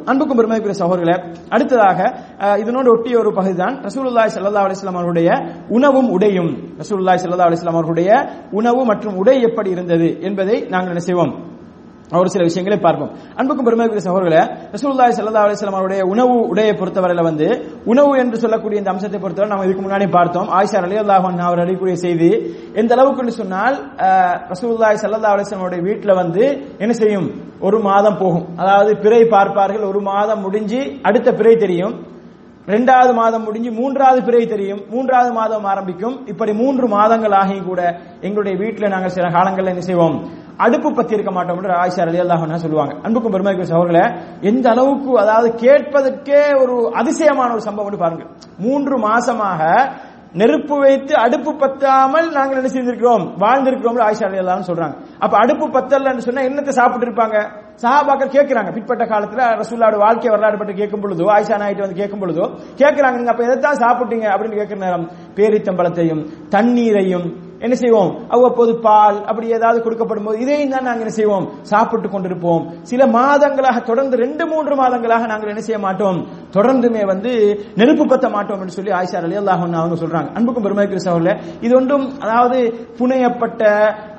அன்புக்கும் பெருமைக்குரிய சகோதரர்களே அடுத்ததாக இதனோடு ஒட்டிய ஒரு பகுதிதான் தான் ஸல்லல்லாஹு அலைஹி வஸல்லம் அவர்களுடைய உணவும் உடையும். ரசூலுல்லாய் சல்லா அலிஸ்லாம் அவர்களுடைய உணவு மற்றும் உடை எப்படி இருந்தது என்பதை நாங்கள் என்ன செய்வோம் ஒரு சில விஷயங்களை பார்ப்போம். அன்புக்கும் பெருமைக்குரிய சகோதரர்களே ரசூலுல்லாஹி சல்லா அலிஸ்லாம் அவருடைய உணவு உடையை பொறுத்தவரையில் வந்து உணவு என்று சொல்லக்கூடிய இந்த அம்சத்தை பொறுத்தவரை நம்ம இதுக்கு முன்னாடி பார்த்தோம். ஆயிஷா அலி அல்லாஹன் அவர் அளிக்கக்கூடிய செய்தி எந்த அளவுக்கு சொன்னால் அஹ், சல்லா ஸல்லல்லாஹு அலைஹி அவருடைய வந்து என்ன செய்யும்? ஒரு மாதம் போகும். அதாவது பிறை பார்ப்பார்கள் ஒரு மாதம் முடிஞ்சு அடுத்த பிறை தெரியும். ரெண்டாவது மாதம் முடிஞ்சு மூன்றாவது பிறை தெரியும். மூன்றாவது மாதம் ஆரம்பிக்கும். இப்படி மூன்று மாதங்கள் ஆகியும் கூட எங்களுடைய வீட்டில் நாங்கள் சில காலங்களில் என்ன செய்வோம்? அடுப்பு பத்தி இருக்க மாட்டோம் என்று ஆயிஷா அலி அல்லாஹ் சொல்லுவாங்க. அன்புக்கும் பெருமைக்கு சகோதரர்களே எந்த அளவுக்கு அதாவது கேட்பதற்கே ஒரு அதிசயமான ஒரு சம்பவம் பாருங்க மூன்று மாசமாக நெருப்பு வைத்து அடுப்பு பத்தாமல் நாங்கள் என்ன செய்திருக்கிறோம்? வாழ்ந்திருக்கிறோம் ஆயிஷா அலி சொல்றாங்க. அப்ப அடுப்பு பத்தலன்னு சொன்னா என்னத்தை சாப்பிட்டு இருப்பாங்க? சஹாபாக்கள் கேட்கிறாங்க. பிற்பட்ட காலத்துல ரசூல்லாவோட வாழ்க்கை வரலாறு பற்றி கேட்கும் பொழுதோ ஆயிஷா நாயிட்டு வந்து கேட்கும் பொழுதோ கேட்கிறாங்க. நீங்க அப்ப எதைத்தான் சாப்பிட்டீங்க? அப்படின்னு கேட்கிற நேரம் பேரித்தம்பளத்தையும் தண்ணீரையும் என்ன செய்வோம்? அவ்வப்போது பால் அப்படி ஏதாவது கொடுக்கப்படும் போது இதையும் தான் நாங்கள் என்ன செய்வோம்? சாப்பிட்டு கொண்டிருப்போம். சில மாதங்களாக தொடர்ந்து ரெண்டு மூன்று மாதங்களாக நாங்கள் என்ன செய்ய மாட்டோம்? தொடர்ந்துமே வந்து நெருப்பு பத்த மாட்டோம் என்று சொல்லி ஆயிஷா அலி அல்லாஹ் அவங்க சொல்றாங்க. அன்புக்கும் பெருமைக்கு சகோதரர்களே இது ஒன்றும் அதாவது புனையப்பட்ட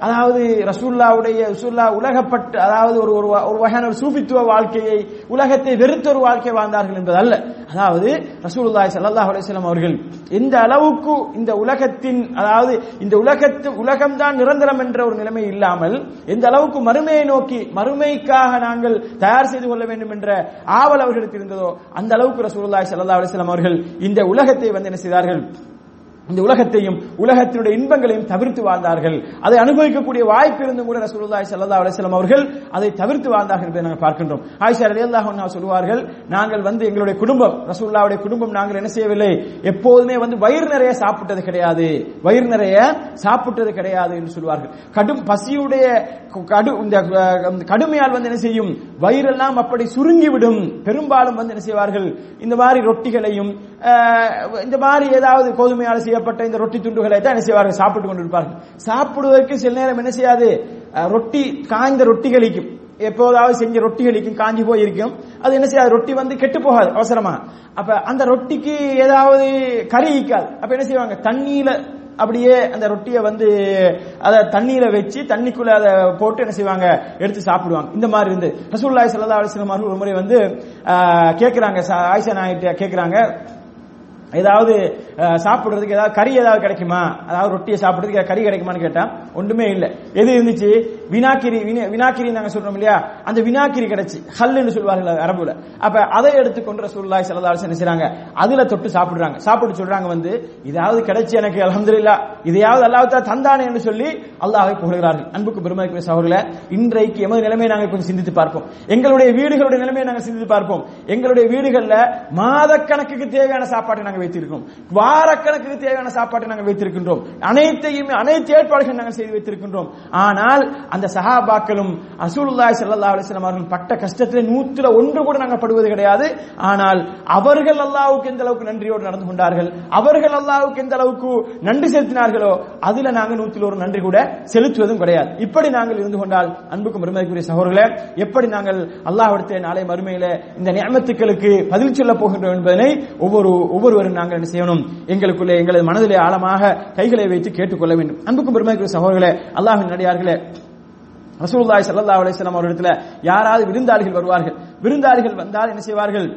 அதாவது ரசூல்லாவுடைய ரசூல்லா உலகப்பட்டு அதாவது ஒரு ஒரு வ- ஒரு வகையான ஒரு சூபித்துவ வாழ்க்கையை உலகத்தை வெறுத்த ஒரு வாழ்க்கை வாழ்ந்தார்கள் என்பது அல்ல அதாவது ரசூலுல்லாஹி சல்லாஹ் அலைஹி அவர்கள் எந்த அளவுக்கு இந்த உலகத்தின் அதாவது இந்த உலகத்து உலகம்தான் நிரந்தரம் என்ற ஒரு நிலைமை இல்லாமல் எந்த அளவுக்கு மறுமையை நோக்கி மறுமைக்காக நாங்கள் தயார் செய்து கொள்ள வேண்டும் என்ற ஆவல் அவர்களுக்கு இருந்ததோ அந்த அளவுக்கு ரசூல்லாய் ஸல்லல்லாஹு அலைஹி அவர்கள் இந்த உலகத்தை வந்து என்ன செய்தார்கள்? இந்த உலகத்தையும் உலகத்தினுடைய இன்பங்களையும் தவிர்த்து வாழ்ந்தார்கள். அதை அனுபவிக்கக்கூடிய வாய்ப்பு இருந்தும் கூட ரசூலுல்லாஹி ஸல்லல்லாஹு அலைஹி வஸல்லம் அவர்கள் அதை தவிர்த்து வாழ்ந்தார்கள் என்பதை நாங்கள் பார்க்கின்றோம். ஆயிஷா ரலியல்லாஹு அன்ஹா சொல்வார்கள் நாங்கள் வந்து எங்களுடைய குடும்பம் ரசூலுல்லாஹ்வுடைய குடும்பம் நாங்கள் என்ன செய்யவில்லை? எப்போதுமே வந்து வயிறு நிறைய சாப்பிட்டது கிடையாது. வயிறு நிறைய சாப்பிட்டது கிடையாது என்று சொல்வார்கள் கடும் பசியுடைய கடு இந்த கடுமையால் வந்து என்ன செய்யும்? வயிறெல்லாம் அப்படி சுருங்கிவிடும். பெரும்பாலும் வந்து என்ன செய்வார்கள்? இந்த மாதிரி ரொட்டிகளையும் இந்த மாதிரி ஏதாவது கோதுமையால் செய்யப்பட்ட இந்த ரொட்டி துண்டுகளை தான் என்ன செய்வார்கள்? சாப்பிட்டு கொண்டிருப்பார்கள். சாப்பிடுவதற்கு சில நேரம் என்ன செய்யாது? ரொட்டி காய்ந்த ரொட்டிகளிக்கும் எப்போதாவது செஞ்ச ரொட்டிகளிக்கும் காஞ்சி போய் இருக்கும் அது என்ன செய்யாது? ரொட்டி வந்து கெட்டு போகாது அவசரமா. அப்ப அந்த ரொட்டிக்கு ஏதாவது கறி ஈக்காது அப்ப என்ன செய்வாங்க? தண்ணியில அப்படியே அந்த ரொட்டியை வந்து அதை தண்ணியில வச்சு தண்ணிக்குள்ள அதை போட்டு என்ன செய்வாங்க? எடுத்து சாப்பிடுவாங்க. இந்த மாதிரி இருந்து ரசூலுல்லாஹி சல்லா அலிஸ்லாம் அவர்கள் ஒரு முறை வந்து கேட்கிறாங்க. ஆயிஷா நாயிட்ட கேட்கிறாங்க. ஏதாவது சாப்பிட்றதுக்கு சாப்பிடுறதுக்கு ஏதாவது கறி ஏதாவது கிடைக்குமா? அதாவது ரொட்டியை சாப்பிடுறதுக்கு ஏதாவது கறி கிடைக்குமான்னு கேட்டா ஒன்றுமே இல்லை. எது இருந்துச்சு? வினாக்கிரி வினா- வினாக்கிரி நாங்க சொல்றோம் இல்லையா? அந்த வினாக்கிரி கிடைச்சு. ஹல்லுன்னு சொல்வார்கள் அரபுல. அப்ப அதை எடுத்துக்கொண்டு ரசூலுல்லாஹி ஸல்லல்லாஹு என்ன செய்யறாங்க அதுல தொட்டு சாப்பிடுறாங்க. சாப்பிட்டு சொல்றாங்க வந்து இதாவது கிடைச்சு எனக்கு அல்ஹம்துலில்லாஹ் இதையாவது அல்லாஹ் தந்தானே என்று சொல்லி அல்லாஹை புகழ்கிறார்கள். அன்புக்கு பெருமைக்கு சகோதரர்களே இன்றைக்கு எமது நிலைமையை நாங்கள் கொஞ்சம் சிந்தித்து பார்ப்போம். எங்களுடைய வீடுகளுடைய நிலைமையை நாங்கள் சிந்தித்து பார்ப்போம். எங்களுடைய வீடுகளில் மாதக்கணக்குக்கு தேவையான சாப்பாட்டை நாங்கள் வைத்திருக்கிறோம். வாரக்கணக்கு தேவையான சாப்பாட்டை நாங்கள் வைத்திருக்கின்றோம். அனைத்தையும் அனைத்து ஏற்பாடுகள் நாங்கள் செய்து வைத்திருக்கின்றோம். ஆனால் அந்த சஹாபாக்களும் ரசூலுல்லாஹி சல்லா அலிஸ்லாம் அவர்கள் பட்ட கஷ்டத்தில் நூற்றுல ஒன்று கூட நாங்கள் படுவது கிடையாது. ஆனால் அவர்கள் அல்லாவுக்கு எந்த அளவுக்கு நன்றியோடு நடந்து கொண்டார்கள்? அவர்கள் அல்லாவுக்கு எந்த அளவுக்கு நன்றி செலுத்தினார்களோ அதுல நாங்கள் நூற்றில் ஒரு நன்றி கூட செலுத்துவதும் கிடையாது. இப்படி நாங்கள் இருந்து கொண்டால் அன்புக்கும் பெருமைக்குரிய சகோதரர்களே எப்படி நாங்கள் அல்லாஹ் நாளை மறுமையில இந்த நியமத்துக்களுக்கு பதில் சொல்ல போகின்றோம் என்பதனை ஒவ்வொரு ஒவ்வொருவரும் நாங்கள் என்ன செய்யணும்? எங்களுக்குள்ளே எங்களது மனதிலே ஆழமாக கைகளை வைத்து கேட்டுக்கொள்ள வேண்டும். அன்புக்கும் பெருமைக்கு சகோதரர்களே அல்லாஹின் நடிகார்களே ரசூல்லாய் சல்லா அலிஸ்லாம் வஸல்லம் யாராவது விருந்தாளிகள் வருவார்கள். விருந்தாளிகள் வந்தால் என்ன செய்வார்கள்?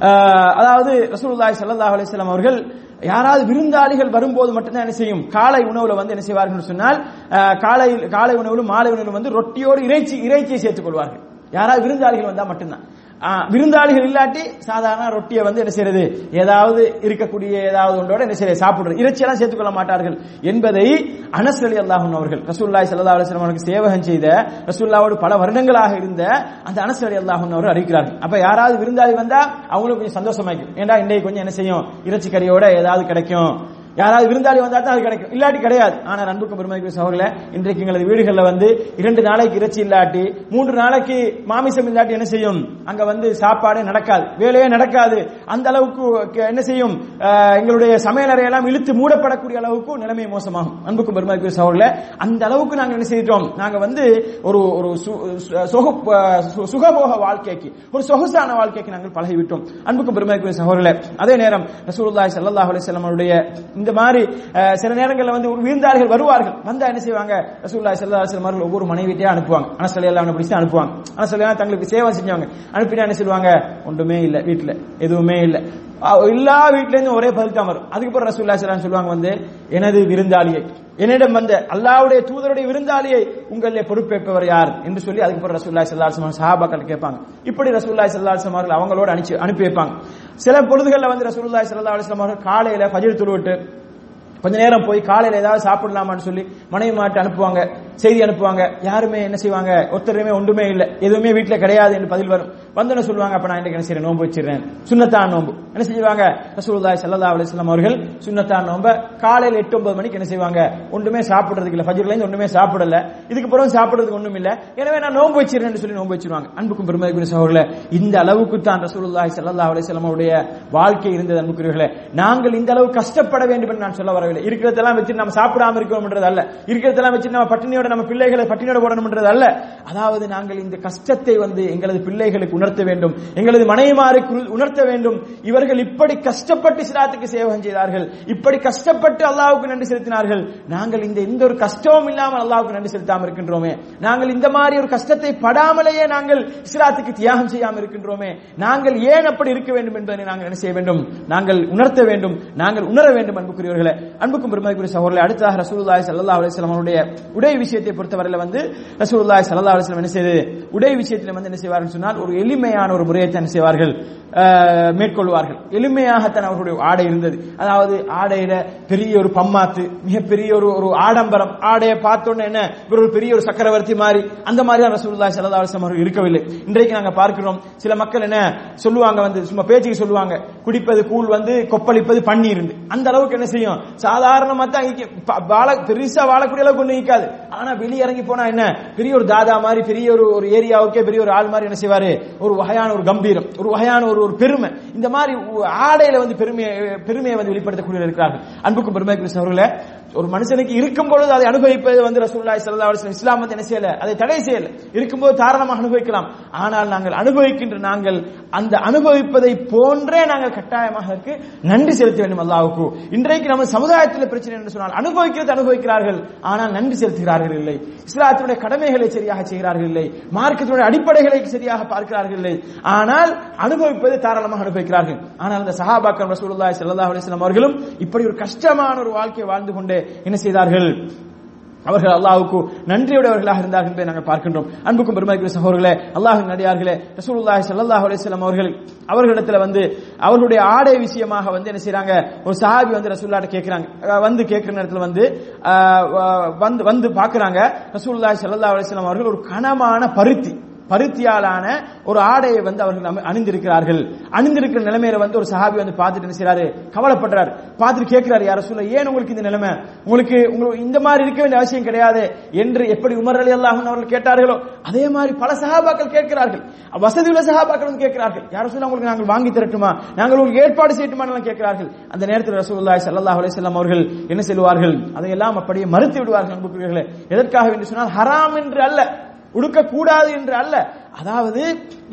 ஆஹ் அதாவது ரசூல்லாய் சல்லா அலிஸ்லாம் அவர்கள் யாராவது விருந்தாளிகள் வரும்போது மட்டும்தான் என்ன செய்யும்? காலை உணவுல வந்து என்ன செய்வார்கள் சொன்னால் ஆஹ் காலை காலை உணவிலும் மாலை உணவிலும் வந்து ரொட்டியோடு இறைச்சி இறைச்சியை சேர்த்துக் கொள்வார்கள். யாராவது விருந்தாளிகள் வந்தா மட்டும்தான். விருந்தாளிகள் இல்லாட்டி சாதாரண ரொட்டியை வந்து என்ன செய்யறது? ஏதாவது இருக்கக்கூடிய ஏதாவது ஒன்றோட என்ன செய்ய சாப்பிடுறது. இறைச்சியெல்லாம் சேர்த்துக்கொள்ள மாட்டார்கள். என்பதை அனஸ் அலி அல்லாஹன் அவர்கள் ரசூல்லாய் சல்லா அலுவலம் அவருக்கு சேவகம் செய்த ரசூல்லாவோடு பல வருடங்களாக இருந்த அந்த அனஸ் அலி அல்லாஹன் அவர் அறிவிக்கிறார்கள். அப்ப யாராவது விருந்தாளி வந்தா அவங்களுக்கு கொஞ்சம் சந்தோஷமாக்கும் ஏன்னா இன்றைக்கு கொஞ்சம் என்ன செய்யும்? இறைச்சி கறியோட ஏதாவது கிடைக்கும். யாராவது விருந்தாளி வந்தா தான் அது கிடைக்கும். இல்லாட்டி கிடையாது. ஆனா அன்புக்கும் பெருமைக்கு சகோதரர்களே இன்றைக்கு எங்களது வீடுகளில் வந்து இரண்டு நாளைக்கு இறைச்சி இல்லாட்டி மூன்று நாளைக்கு மாமிசம் இல்லாட்டி என்ன செய்யும்? அங்க வந்து சாப்பாடே நடக்காது. வேலையே நடக்காது. அந்த அளவுக்கு என்ன செய்யும்? எங்களுடைய எங்களுடைய சமையலறையெல்லாம் இழுத்து மூடப்படக்கூடிய அளவுக்கு நிலைமை மோசமாகும். அன்புக்கும் பெருமைக்கு சகோதரர்களே அந்த அளவுக்கு நாங்க என்ன செய்தோம் நாங்க வந்து ஒரு ஒரு சு- சு- சுகபோக வாழ்க்கைக்கு ஒரு சொகுசான வாழ்க்கைக்கு நாங்கள் பழகிவிட்டோம். அன்புக்கும் பெருமைக்குரிய சகோதரர்களே அதே நேரம் ரசூலுல்லாஹி ஸல்லல்லாஹு அலைஹி வஸல்லம் இந்த மாதிரி சில நேரங்களில் வந்து ஒரு விருந்தாளிகள் வருவார்கள். வந்தா என்ன செய்வாங்க? ரசூல்லா செல்லா அலைஹி ஒவ்வொரு மனைவிட்டே அனுப்புவாங்க. அனஸ் ரலியல்லாஹு அன்ஹு பிடிச்சி அனுப்புவாங்க. ஆனால் ரலியல்லாஹு தங்களுக்கு சேவை செஞ்சவங்க. அனுப்பினா என்ன சொல்லுவாங்க ஒன்றுமே இல்லை வீட்டில். எதுவுமே இல்லை. எல்லா வீட்லேருந்து ஒரே பதில் தான் வரும் அதுக்கப்புறம் ரசூல்லா ஸல்லல்லாஹு சொல்லுவாங்க வந்து எனது விருந்தாளியை என்னிடம் வந்த அல்லாவுடைய தூதருடைய விருந்தாளியை உங்களிலே பொறுப்பேற்பவர் யார்? என்று சொல்லி அதுக்கப்புறம் ரசூல்லாய் ஸல்லல்லாஹு சஹாபாக்கள் கேட்பாங்க. இப்படி ரசூல்லாய் ஸல்லல்லாஹு அவர்கள் அவங்களோட அனுப்பி அனுப்பி வைப்பாங்க சில பொழுதுகளில் வந்து ரசூல்லாய் ஸல்லல்லாஹு அலைஹி அவர்கள் காலையில ஃபஜ்ர் துருவிட்டு கொஞ்ச நேரம் போய் காலையில் ஏதாவது சாப்பிடலாமான்னு சொல்லி மனைவி மாட்டு அனுப்புவாங்க. செய்தி அனுப்புவாங்க. யாருமே என்ன செய்வாங்க? ஒருத்தருமே ஒன்றுமே இல்லை. எதுவுமே வீட்டுல கிடையாது என்று பதில் வரும். வந்தோன்னு சொல்லுவாங்க அப்ப நான் இன்றைக்கு என்ன செய்யறேன் நோன்பு வச்சிடுறேன். சுண்ணத்தான் நோன்பு. என்ன செய்வாங்க? ரசூலுல்லாஹி சல்லா அலிஸ்லாம் அவர்கள் சுண்ணத்தான் நோம்ப காலையில எட்டு ஒன்பது மணிக்கு என்ன செய்வாங்க? ஒன்றுமே சாப்பிடுறதுக்கு இல்ல. ஃபஜ்ர்ல இருந்து சாப்பிடல. இதுக்கு பிறகு சாப்பிடுறதுக்கு ஒண்ணும் இல்ல. எனவே நான் நோன்பு வச்சிருக்கேன் சொல்லி நோன்பு வச்சிருவாங்க. அன்புக்கும் பெருமதிக்குரிய சகோதரர்களே இந்த அளவுக்கு தான் ரசூலுல்லாஹி சல்லா அலிஸ்லாம் அவருடைய வாழ்க்கை இருந்தது அன்புக்குரியவர்களே. நாங்கள் இந்த அளவு கஷ்டப்பட வேண்டும் என்று நான் சொல்ல வரவில்லை. இருக்கிறதெல்லாம் வச்சு நம்ம சாப்பிடாம இருக்கணும்ன்றது அல்ல. இருக்கிறதெல்லாம் வச்சு நம்ம பட்டினியோட நம்ம பிள்ளைகளை பட்டினியோட போடணும்ன்றது அல்ல. அதாவது நாங்கள் இந்த கஷ்டத்தை வந்து எங்களது பிள்ளைகளுக்கு உணர்த்த வேண்டும். எங்களது மனைவிமாருக்கு உணர்த்த வேண்டும். இவர்கள் இப்படி கஷ்டப்பட்டு சிராத்துக்கு சேவகம் செய்தார்கள். இப்படி கஷ்டப்பட்டு அல்லாவுக்கு நன்றி செலுத்தினார்கள். நாங்கள் இந்த எந்த ஒரு கஷ்டமும் இல்லாமல் அல்லாவுக்கு நன்றி செலுத்தாமல் இருக்கின்றோமே. நாங்கள் இந்த மாதிரி ஒரு கஷ்டத்தை படாமலேயே நாங்கள் இஸ்லாத்துக்கு தியாகம் செய்யாமல் இருக்கின்றோமே. நாங்கள் ஏன் அப்படி இருக்க வேண்டும் என்பதை நாங்கள் என்ன செய்ய வேண்டும்? நாங்கள் உணர்த்த வேண்டும். நாங்கள் உணர வேண்டும் அன்புக்குரியவர்களே. அன்புக்கும் பெருமதிக்குரிய சகோதரர்களே அடுத்ததாக ரசூலுல்லாஹி ஸல்லல்லாஹு அலைஹி வஸல்லம் அவருடைய உடை விஷயத்தை பொறுத்தவரையில வந்து ரசூலுல்லாஹி சல்லா அலுவலம் என்ன செய்து உடை விஷயத்தில் வந்து என்ன செய்வார்கள் சொன்னால் ஒரு எளிமையான ஒரு முறையை தான் செய்வார்கள் மேற்கொள்வார்கள். எளிமையாகத்தான் அவர்களுடைய ஆடை இருந்தது. அதாவது ஆடையில பெரிய ஒரு பம்மாத்து மிகப்பெரிய ஒரு ஒரு ஆடம்பரம் ஆடையை பார்த்தோன்னு என்ன இவர் ஒரு பெரிய ஒரு சக்கரவர்த்தி மாதிரி அந்த மாதிரி தான் ரசூல்லா சல்லா அலுவலம் அவர்கள் இருக்கவில்லை. இன்றைக்கு நாங்க பார்க்கிறோம் சில மக்கள் என்ன சொல்லுவாங்க வந்து சும்மா பேச்சுக்கு சொல்லுவாங்க குடிப்பது கூழ் வந்து கொப்பளிப்பது பன்னீர் அந்த அளவுக்கு என்ன செய்யும்? சாதாரணமா தான் வாழ பெருசா வாழக்கூடிய அளவுக்கு ஒண்ணு நிற்காது ஆனா வெளிய இறங்கி போனா என்ன? பெரிய ஒரு தாதா மாதிரி பெரிய ஒரு ஒரு ஏரியாவுக்கே பெரிய ஒரு ஆள் மாதிரி என்ன செய்வாரு? ஒரு வகையான ஒரு கம்பீரம் ஒரு வகையான ஒரு ஒரு பெருமை. இந்த மாதிரி ஆடையில வந்து பெருமையை பெருமையை வந்து வெளிப்படுத்தக்கூடிய இருக்கிறார்கள். அன்புக்கும் பெருமைக்கு அவர்களே ஒரு மனுஷனுக்கு இருக்கும் பொழுது அதை அனுபவிப்பது வந்து ரசூலுல்லாஹி சல்லா அலைஹி இஸ்லாம் வந்து என்ன செய்யல? அதை தடை செய்யல. இருக்கும்போது தாராளமாக அனுபவிக்கலாம். ஆனால் நாங்கள் அனுபவிக்கின்ற நாங்கள் அந்த அனுபவிப்பதை போன்றே நாங்கள் கட்டாயமாக இருக்கு நன்றி செலுத்த வேண்டும் அல்லாவுக்கு இன்றைக்கு நம்ம சமுதாயத்தில் பிரச்சனை என்று சொன்னால் அனுபவிக்கிறது அனுபவிக்கிறார்கள். ஆனால் நன்றி செலுத்துகிறார்கள் இல்லை. இஸ்லாத்தினுடைய கடமைகளை சரியாக செய்கிறார்கள் இல்லை. மார்க்கத்தினுடைய அடிப்படைகளை சரியாக பார்க்கிறார்கள் இல்லை. ஆனால் அனுபவிப்பதை தாராளமாக அனுபவிக்கிறார்கள். ஆனால் அந்த சஹாபாக்கம் ரசூலுல்லாஹி ஸல்லல்லாஹு அலிஸ்லாம் அவர்களும் இப்படி ஒரு கஷ்டமான ஒரு வாழ்க்கையை வாழ்ந்து கொண்டே என்ன செய்தார்கள்? அவர்கள் அல்லாஹ்வுக்கு நன்றியுடையவர்களாக இருந்தார்கள் என்பதை நாங்கள் பார்க்கின்றோம். அன்புக்கும் பெருமைக்குரிய சகோதரர்களே அல்லாஹின் நடிகார்களே ரசூலுல்லாஹி சல்லாஹ் அலிஸ்லாம் அவர்கள் அவர்களிடத்துல வந்து அவர்களுடைய ஆடை விஷயமாக வந்து என்ன செய்யறாங்க ஒரு சஹாபி வந்து ரசூல்லாட்ட கேட்கிறாங்க வந்து கேட்கிற நேரத்தில் வந்து வந்து வந்து பாக்குறாங்க. ரசூலுல்லாஹி ஸல்லல்லாஹு அலிஸ்லாம் அவர்கள் ஒரு கனமான பருத்தி. பருத்தியாலான ஒரு ஆடையை வந்து அவர்கள் அணிந்திருக்கிறார்கள். அணிந்திருக்கிற நிலைமையில வந்து ஒரு சஹாபி வந்து பார்த்துட்டு என்ன செய்றாரு? கவலைப்படுறாரு. பார்த்துட்டு கேட்கிறாரு யார சொல்ல ஏன் உங்களுக்கு இந்த நிலைமை? உங்களுக்கு உங்களுக்கு இந்த மாதிரி இருக்க வேண்டிய அவசியம் கிடையாது. என்று எப்படி உமர் அலி அல்லாஹன் அவர்கள் கேட்டார்களோ அதே மாதிரி பல சஹாபாக்கள் கேட்கிறார்கள். வசதி உள்ள சஹாபாக்கள் வந்து கேட்கிறார்கள். யார சொல்ல உங்களுக்கு நாங்கள் வாங்கி தரட்டுமா? நாங்கள் உங்களுக்கு ஏற்பாடு செய்யட்டுமா? கேட்கிறார்கள். அந்த நேரத்தில் ரசூல்லாய் சல்லாஹ் அலைஹி அவர்கள் என்ன செல்வார்கள் அதையெல்லாம் அப்படியே மறுத்து விடுவார்கள் அன்புக்குரியவர்களே. எதற்காக என்று சொன்னால் ஹராம் என்று அல்ல. உடுக்க கூடாது என்று அல்ல. அதாவது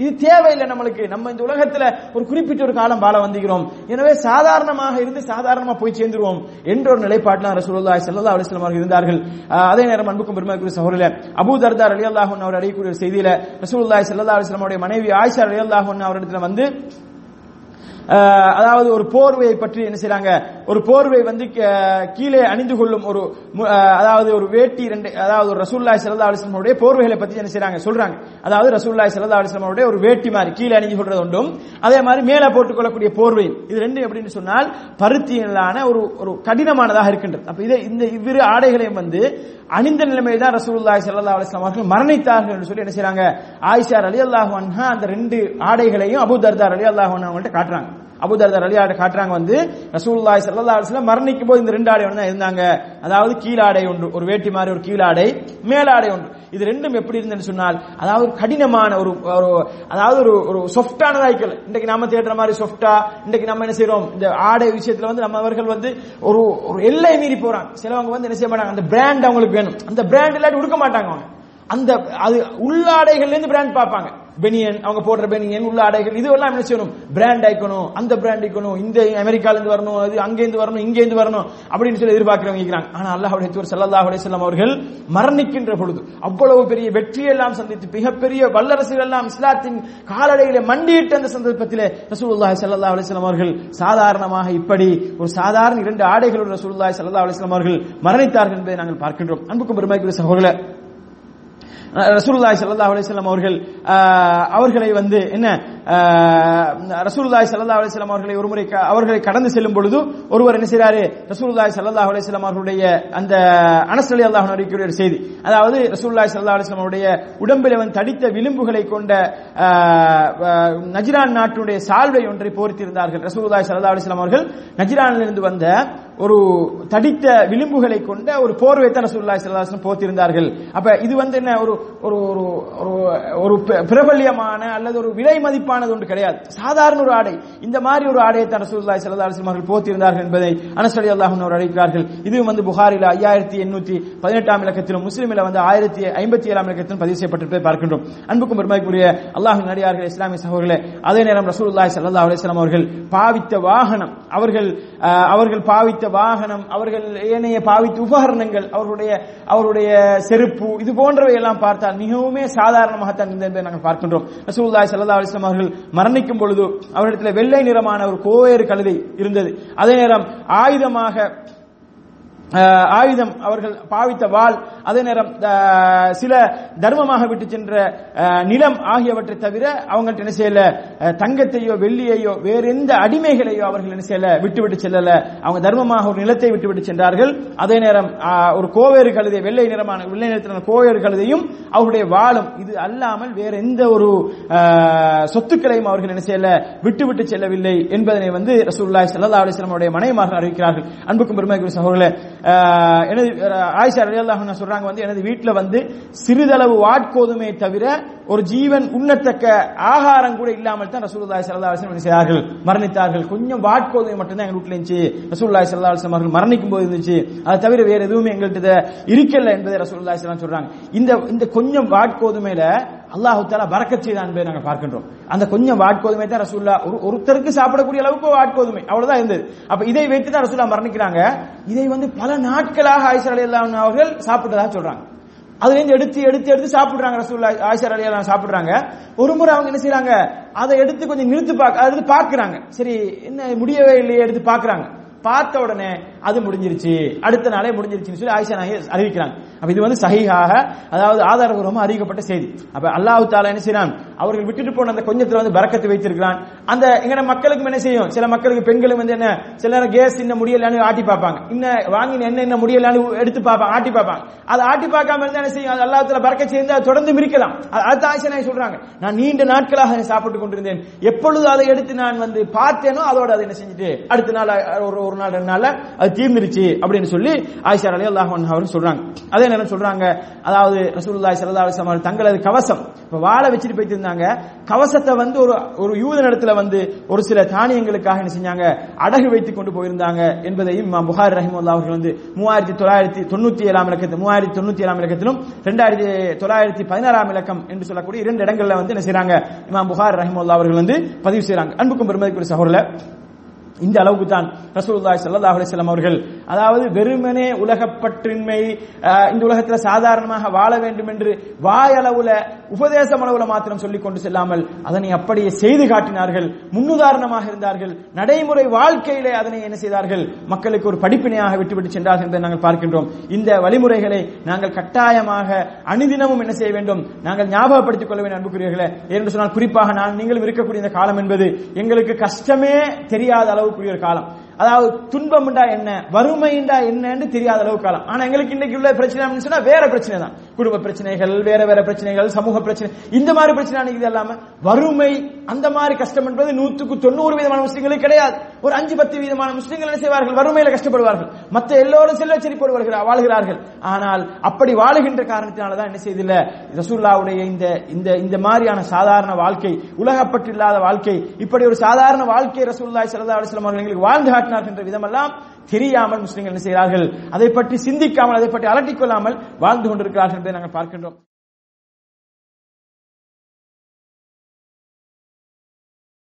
இது தேவையில்லை நம்மளுக்கு. நம்ம இந்த உலகத்துல ஒரு குறிப்பிட்ட ஒரு காலம் வாழ வந்திருக்கிறோம். எனவே சாதாரணமாக இருந்து சாதாரணமா போய் சேர்ந்துருவோம் என்ற ஒரு நிலைப்பாட்டில் ரசூலுல்லா செல்லல்லா அலிஸ்லாம் அவர்கள் இருந்தார்கள். அதே நேரம் அன்புக்கும் பெருமைக்குரிய சகோதரில் அபூ தர்தார் அலி அல்லாஹன் அவர் அறியக்கூடிய செய்தியில ரசூலுல்லாஹி செல்லல்லா அலைஹி அவருடைய மனைவி ஆயிஷா அலி அல்லாஹன் அவரிடத்துல வந்து அதாவது ஒரு போர்வையை பற்றி என்ன செய்யறாங்க ஒரு போர்வை வந்து கீழே அணிந்து கொள்ளும் ஒரு மு- அதாவது ஒரு வேட்டி ரெண்டு அதாவது ஒரு ரசூல்லாய் சல்லா அலிஸ்லமுடைய போர்வைகளை பற்றி என்ன செய்யறாங்க சொல்றாங்க. அதாவது ரசூல்லாய் சல்லா அலிஸ்லமுடைய ஒரு வேட்டி மாதிரி கீழே அணிந்து கொள்றது உண்டும். அதே மாதிரி மேலே போட்டுக்கொள்ளக்கூடிய போர்வை. இது ரெண்டு எப்படின்னு சொன்னால் பருத்தியிலான ஒரு ஒரு கடினமானதாக இருக்கின்றது. அப்ப இதை இந்த இவ்விரு ஆடைகளையும் வந்து அணிந்த நிலைமையில் தான் ரசூலுல்லாஹி ஸல்லல்லாஹு அலைஹி வஸல்லம் அவர்கள் மரணித்தார்கள் என்று சொல்லி என்ன செய்றாங்க? ஆயிஷா ரலியல்லாஹு அன்ஹா அந்த ரெண்டு ஆடைகளையும் அபூ தர்தா ரலியல்லாஹு அன்ஹா அவங்கள்ட்ட காட்டுறாங்க. அபுதர்தர் அலியாட காட்டுறாங்க வந்து ரசூலுல்லாஹி சல்லா அலைஹி மரணிக்கும் போது இந்த ரெண்டு ஆடை ஒன்று தான் இருந்தாங்க. அதாவது கீழாடை ஒன்று ஒரு வேட்டி மாதிரி ஒரு கீழாடை மேலாடை ஒன்று. இது ரெண்டும் எப்படி இருந்ததுன்னு சொன்னால் அதாவது கடினமான ஒரு ஒரு அதாவது ஒரு ஒரு சொஃப்டான வாய்க்கல் இன்றைக்கு நாம தேடுற மாதிரி சொஃப்டா இன்றைக்கு நம்ம என்ன செய்யறோம் இந்த ஆடை விஷயத்துல வந்து நம்ம அவர்கள் வந்து ஒரு ஒரு எல்லை மீறி போறாங்க. சிலவங்க வந்து என்ன செய்ய மாட்டாங்க? அந்த பிராண்ட் அவங்களுக்கு வேணும். அந்த பிராண்ட் இல்லாட்டி கொடுக்க மாட்டாங்க அவங்க. அந்த அது உள்ளாடைகள்லேருந்து பிராண்ட் பார்ப்பாங்க. பெனியன் அவங்க போடுற பெனியன் உள்ள ஆடைகள் இது எல்லாம் என்ன செய்யணும்? பிராண்ட் ஆயிக்கணும் அந்த பிராண்ட் ஆயிக்கணும் இந்த அமெரிக்கால இருந்து வரணும் அது அங்கே இருந்து வரணும் இங்கே இருந்து வரணும் அப்படின்னு சொல்லி எதிர்பார்க்கிறவங்க இருக்கிறாங்க. ஆனா அல்லாஹுடைய தூர் ஸல்லல்லாஹு அலைஹி அவர்கள் மரணிக்கின்ற பொழுது அவ்வளவு பெரிய வெற்றியெல்லாம் சந்தித்து மிகப்பெரிய வல்லரசுகள் எல்லாம் இஸ்லாத்தின் காலடையிலே மண்டியிட்ட அந்த சந்தர்ப்பத்திலே ரசூலுல்லாஹி செல்லல்லா அலைஹி அவர்கள் சாதாரணமாக இப்படி ஒரு சாதாரண இரண்டு ஆடைகளுடன் ரசூலுல்லாஹி செல்லல்லா அலைஹி அவர்கள் மரணித்தார்கள் என்பதை நாங்கள் பார்க்கின்றோம். அன்புக்கும் பெருமைக்குரிய சகோதரர்களே ரசூல்லாய் சல்லா அலிஸ்லாம் அவர்கள் அவர்களை வந்து என்ன ஆஹ், சல்லா அலிஸ்லாம் அவர்களை ஒருமுறை அவர்களை கடந்து செல்லும் பொழுது ஒருவர் என்ன செய்றாரு? ரசூலுல்லாஹி சல்லா அலிஸ்லாம் அவர்களுடைய அந்த அனசலி அல்லாஹ் அறிவிக்கிற ஒரு செய்தி. அதாவது ரசூல்லாய் சல்லா அலிஸ்லாம் அவருடைய உடம்பில் அவன் தடித்த விளிம்புகளை கொண்ட நஜிரான் நாட்டுடைய சால்வை ஒன்றை போர்த்திருந்தார்கள். ரசூலுல்லாஹி சல்லா அலிஸ்லாம் வஸல்லம் அவர்கள் நஜ்ரானிலிருந்து வந்த ஒரு தடித்த விளிம்புகளை கொண்ட ஒரு போர்வை தான் ரசூல்லாய் ஸல்லல்லாஹு அலைஹி போர்த்திருந்தார்கள். அப்ப இது வந்து என்ன? ஒரு ஒரு ஒரு ஒரு- ஒரு பிர- பிரபல்யமான அல்லது ஒரு விலை மதிப்பான மதிப்பானது ஒன்று கிடையாது. சாதாரண ஒரு ஆடை. இந்த மாதிரி ஒரு ஆடையை தான் ரசூலுல்லாஹி ஸல்லல்லாஹு அலைஹி வஸல்லம் அவர்கள் போர்த்திருந்தார்கள் என்பதை அனஸ் ரலியல்லாஹு அன்ஹு அவர்கள் அறிவிக்கிறார்கள். இதுவும் வந்து புகாரில ஐயாயிரத்தி எண்ணூத்தி பதினெட்டாம் இலக்கத்திலும் முஸ்லிமில் வந்து ஆயிரத்தி ஐம்பத்தி ஏழாம் இலக்கத்திலும் பதிவு செய்யப்பட்டிருப்பதை பார்க்கின்றோம். அன்புக்கும் பெருமைக்குரிய அல்லாஹின் நடிகார்கள் இஸ்லாமிய சகோதரர்களே அதே நேரம் ரசூலுல்லாஹி ஸல்லல்லாஹு அலைஹி வஸல்லம் அவர்கள் பாவித்த வாகனம் அவர்கள் அவர்கள் பாவித்த வாகனம் அவர்கள் ஏனைய பாவித்த உபகரணங்கள் அவருடைய அவருடைய செருப்பு இது போன்றவை எல்லாம் பார்த்தால் மிகவுமே சாதாரணமாகத்தான் இருந்தது என்பதை நாங்கள் பார்க்கின்றோம். ரசூலுல்லாஹி ஸல்லல்லாஹு அலைஹி வஸல்லம் அவர்கள் மரணிக்கும் பொழுது அவரிடத்தில் வெள்ளை நிறமான ஒரு கோவேறு கழுதை இருந்தது. அதே நேரம் ஆயுதமாக ஆயுதம் அவர்கள் பாவித்த வாள் அதே நேரம் சில தர்மமாக விட்டு சென்ற நிலம் ஆகியவற்றை தவிர அவங்கள்ட்ட என்ன செய்யல? தங்கத்தையோ வெள்ளியையோ வேற எந்த அடிமைகளையோ அவர்கள் என்ன செய்யல? விட்டு விட்டு செல்லல. அவங்க தர்மமாக ஒரு நிலத்தை விட்டு விட்டு சென்றார்கள். அதே நேரம் ஒரு கோவேறு கழுதை வெள்ளை நிறமான வெள்ளை நிறத்திலான கோவேறு கழுதையும் அவருடைய வாளும் இது அல்லாமல் வேற எந்த ஒரு சொத்துக்களையும் அவர்கள் என்ன செய்யல? விட்டு விட்டு செல்லவில்லை என்பதனை வந்து ரசூல்லாய் சல்லா அலைஹி மனைவிமார்கள் அறிவிக்கிறார்கள். அன்புக்கும் பெருமைக்கு சகோதரர்களே எனது ஆயிஷா ரலியல்லாஹு சொல்றாங்க வந்து எனது வீட்டில் வந்து சிறிதளவு வாட்கோதுமே தவிர ஒரு ஜீவன் உண்ணத்தக்க ஆகாரம் கூட இல்லாமல் தான் ரசூல்லாய் சல்லா அலைஹி செய்தார்கள்? மரணித்தார்கள். கொஞ்சம் வாட்கோதுமை மட்டும்தான் எங்கள் வீட்டில் இருந்துச்சு. ரசூல்லாய் சல்லா அலைஹி அவர்கள் மரணிக்கும் போது இருந்துச்சு. அதை தவிர வேறு எதுவுமே எங்கள்கிட்ட இருக்கல என்பதை ரசூல்லாய் சொல்றாங்க. இந்த இந்த கொஞ்சம் வாட்கோதுமையில அல்லாஹு தாலா பறக்கச் செய்தான் என்பதை நாங்கள் பார்க்கின்றோம். அந்த கொஞ்சம் வாட்கோதுமை தான் ரசூல்லா ஒரு ஒருத்தருக்கு சாப்பிடக்கூடிய அளவுக்கு வாட்கோதுமை. அவ்வளவுதான் இருந்தது. அப்ப இதை வைத்து தான் ரசூல்லா மரணிக்கிறாங்க. இதை வந்து பல நாட்களாக ஆயிஷா அலியல்லாஹு அவர்கள் சாப்பிட்டதா சொல்றாங்க. அதுலேருந்து எடுத்து எடுத்து எடுத்து சாப்பிடுறாங்க ரசூல்லா ஆயிஷா அல்லா சாப்பிடுறாங்க. ஒரு முறை அவங்க என்ன செய்யறாங்க அதை எடுத்து கொஞ்சம் நிறுத்து பார்க்க அதை எடுத்து பாக்குறாங்க சரி என்ன முடியவே இல்லையே எடுத்து பார்க்குறாங்க. பார்த்த உடனே அது முடிஞ்சிருச்சு. அடுத்த நாளே முடிஞ்சிருச்சுன்னு சொல்லி ஆயிஷா நாயகி அறிவிக்கிறாங்க. அப்ப இது வந்து சகிஹாக அதாவது ஆதாரபூர்வமாக அறிவிக்கப்பட்ட செய்தி. அப்ப அல்லாஹு தாலா என்ன செய்யறான் அவர்கள் விட்டுட்டு போன அந்த கொஞ்சத்துல வந்து பறக்கத்து வைத்திருக்கிறான். அந்த எங்கட மக்களுக்கு என்ன செய்யும்? சில மக்களுக்கு பெண்களும் வந்து என்ன சில நேரம் கேஸ் இன்னும் முடியலான்னு ஆட்டி பார்ப்பாங்க. இன்னும் வாங்கின என்ன என்ன முடியலான்னு எடுத்து பார்ப்பாங்க ஆட்டி பார்ப்பாங்க. அதை ஆட்டி பார்க்காம இருந்தா என்ன செய்யும்? அது அல்லாஹ் தாலா பறக்க சேர்ந்து அதை தொடர்ந்து மிரிக்கலாம் அது- அதுதான் ஆயிஷா நாயகி சொல்றாங்க. நான் நீண்ட நாட்களாக சாப்பிட்டு கொண்டிருந்தேன். எப்பொழுது அதை எடுத்து நான் வந்து பார்த்தேனோ அதோட அதை என்ன செஞ்சுட்டு அடுத்த நாள் ஒரு ஒரு நாள் ரெண்டு நாள்ல அது தீர்ந்துருச்சு அப்படின்னு சொல்லி ஆயிஷா அலி அல்லாஹ் அவர் சொல்றாங்க. அதே நேரம் சொல்றாங்க அதாவது ரசூல்லாய் சல்லா அலிஸ்லாம் அவர் தங்களது கவசம் இப்ப வாழை வச்சுட்டு போயிட்டு இருந்தாங்க. கவசத்தை வந்து ஒரு ஒரு யூத இடத்துல வந்து ஒரு சில தானியங்களுக்காக என்ன செஞ்சாங்க? அடகு வைத்து கொண்டு போயிருந்தாங்க என்பதையும் இமாம் புகாரி ரஹிமுல்லா அவர்கள் வந்து மூவாயிரத்தி தொள்ளாயிரத்தி தொண்ணூத்தி ஏழாம் இலக்கத்தில் மூவாயிரத்தி தொண்ணூத்தி ஏழாம் இலக்கத்திலும் ரெண்டாயிரத்தி தொள்ளாயிரத்தி பதினாறாம் இலக்கம் என்று சொல்லக்கூடிய இரண்டு இடங்கள்ல வந்து என்ன செய்யறாங்க இமாம் புகார் ரஹிமுல்லா அவர்கள் வந்து பதிவு செய்யறாங்க அன்புக்கும் பெருமதிக்குரிய சகோதரில் இந்த அளவுக்கு தான் ரசூலுல்லாஹி ஸல்லல்லாஹு அலைஹி வஸல்லம் அவர்கள். அதாவது வெறுமனே உலகப்பற்றின்மை இந்த உலகத்தில் சாதாரணமாக வாழ வேண்டும் என்று வாயளவுல உபதேசம் அளவுல மாத்திரம் சொல்லிக் கொண்டு செல்லாமல் அதனை அப்படியே செய்து காட்டினார்கள். முன்னுதாரணமாக இருந்தார்கள். நடைமுறை வாழ்க்கையிலே அதனை என்ன செய்தார்கள்? மக்களுக்கு ஒரு படிப்பினையாக விட்டுவிட்டு சென்றார்கள் என்பதை நாங்கள் பார்க்கின்றோம். இந்த வழிமுறைகளை நாங்கள் கட்டாயமாக அனுதினமும் என்ன செய்ய வேண்டும்? நாங்கள் ஞாபகப்படுத்திக் கொள்ள வேண்டும் அன்புக்குரியவர்களே. என்று சொன்னால் குறிப்பாக நான் நீங்களும் இருக்கக்கூடிய இந்த காலம் என்பது எங்களுக்கு கஷ்டமே தெரியாத அளவு அளவுக்குரிய ஒரு காலம். அதாவது துன்பம்டா என்ன? வறுமைண்டா என்னன்னு தெரியாத அளவுக்கு காலம். ஆனா எங்களுக்கு இன்னைக்கு உள்ள பிரச்சனை அப்படின்னு சொன்னா வேற பிரச்சனை தான் குடும்ப பிரச்சனைகள் வேற வேற பிரச்சனைகள் சமூக பிரச்சனை. இந்த மாதிரி பிரச்சனை இது இல்லாம வறுமை அந்த மாதிரி கஷ்டம் என்பது நூத்துக்கு தொண்ணூறு விதமான முஸ்லிம்களுக்கு கிடையாது. ஒரு அஞ்சு பத்து வீதமான முஸ்லிம்கள் என்ன செய்வார்கள்? வறுமையில கஷ்டப்படுவார்கள். மற்ற எல்லோரும் செல்வ செழிப்போடு வாழ்கிறார்- வாழ்கிறார்கள். ஆனால் அப்படி வாழுகின்ற காரணத்தினாலதான் என்ன செய்தில்ல? ரசூல்லாவுடைய இந்த இந்த இந்த மாதிரியான சாதாரண வாழ்க்கை உலகப்பட்டு இல்லாத வாழ்க்கை இப்படி ஒரு சாதாரண வாழ்க்கை ரசூல்லாய் ஸல்லல்லாஹு அலுவலம் அவர்கள் எங்களுக்கு வாழ்ந்து காட்டினார் என்ற விதமெல்லாம் தெரியாமல் முஸ்லிம்கள் என்ன செய்கிறார்கள்? அதை பற்றி சிந்திக்காமல் அதை பற்றி அலட்டிக் கொள்ளாமல் வாழ்ந்து கொண்டிருக்கிறார்கள் என்பதை நாங்கள் பார்க்கின்றோம்.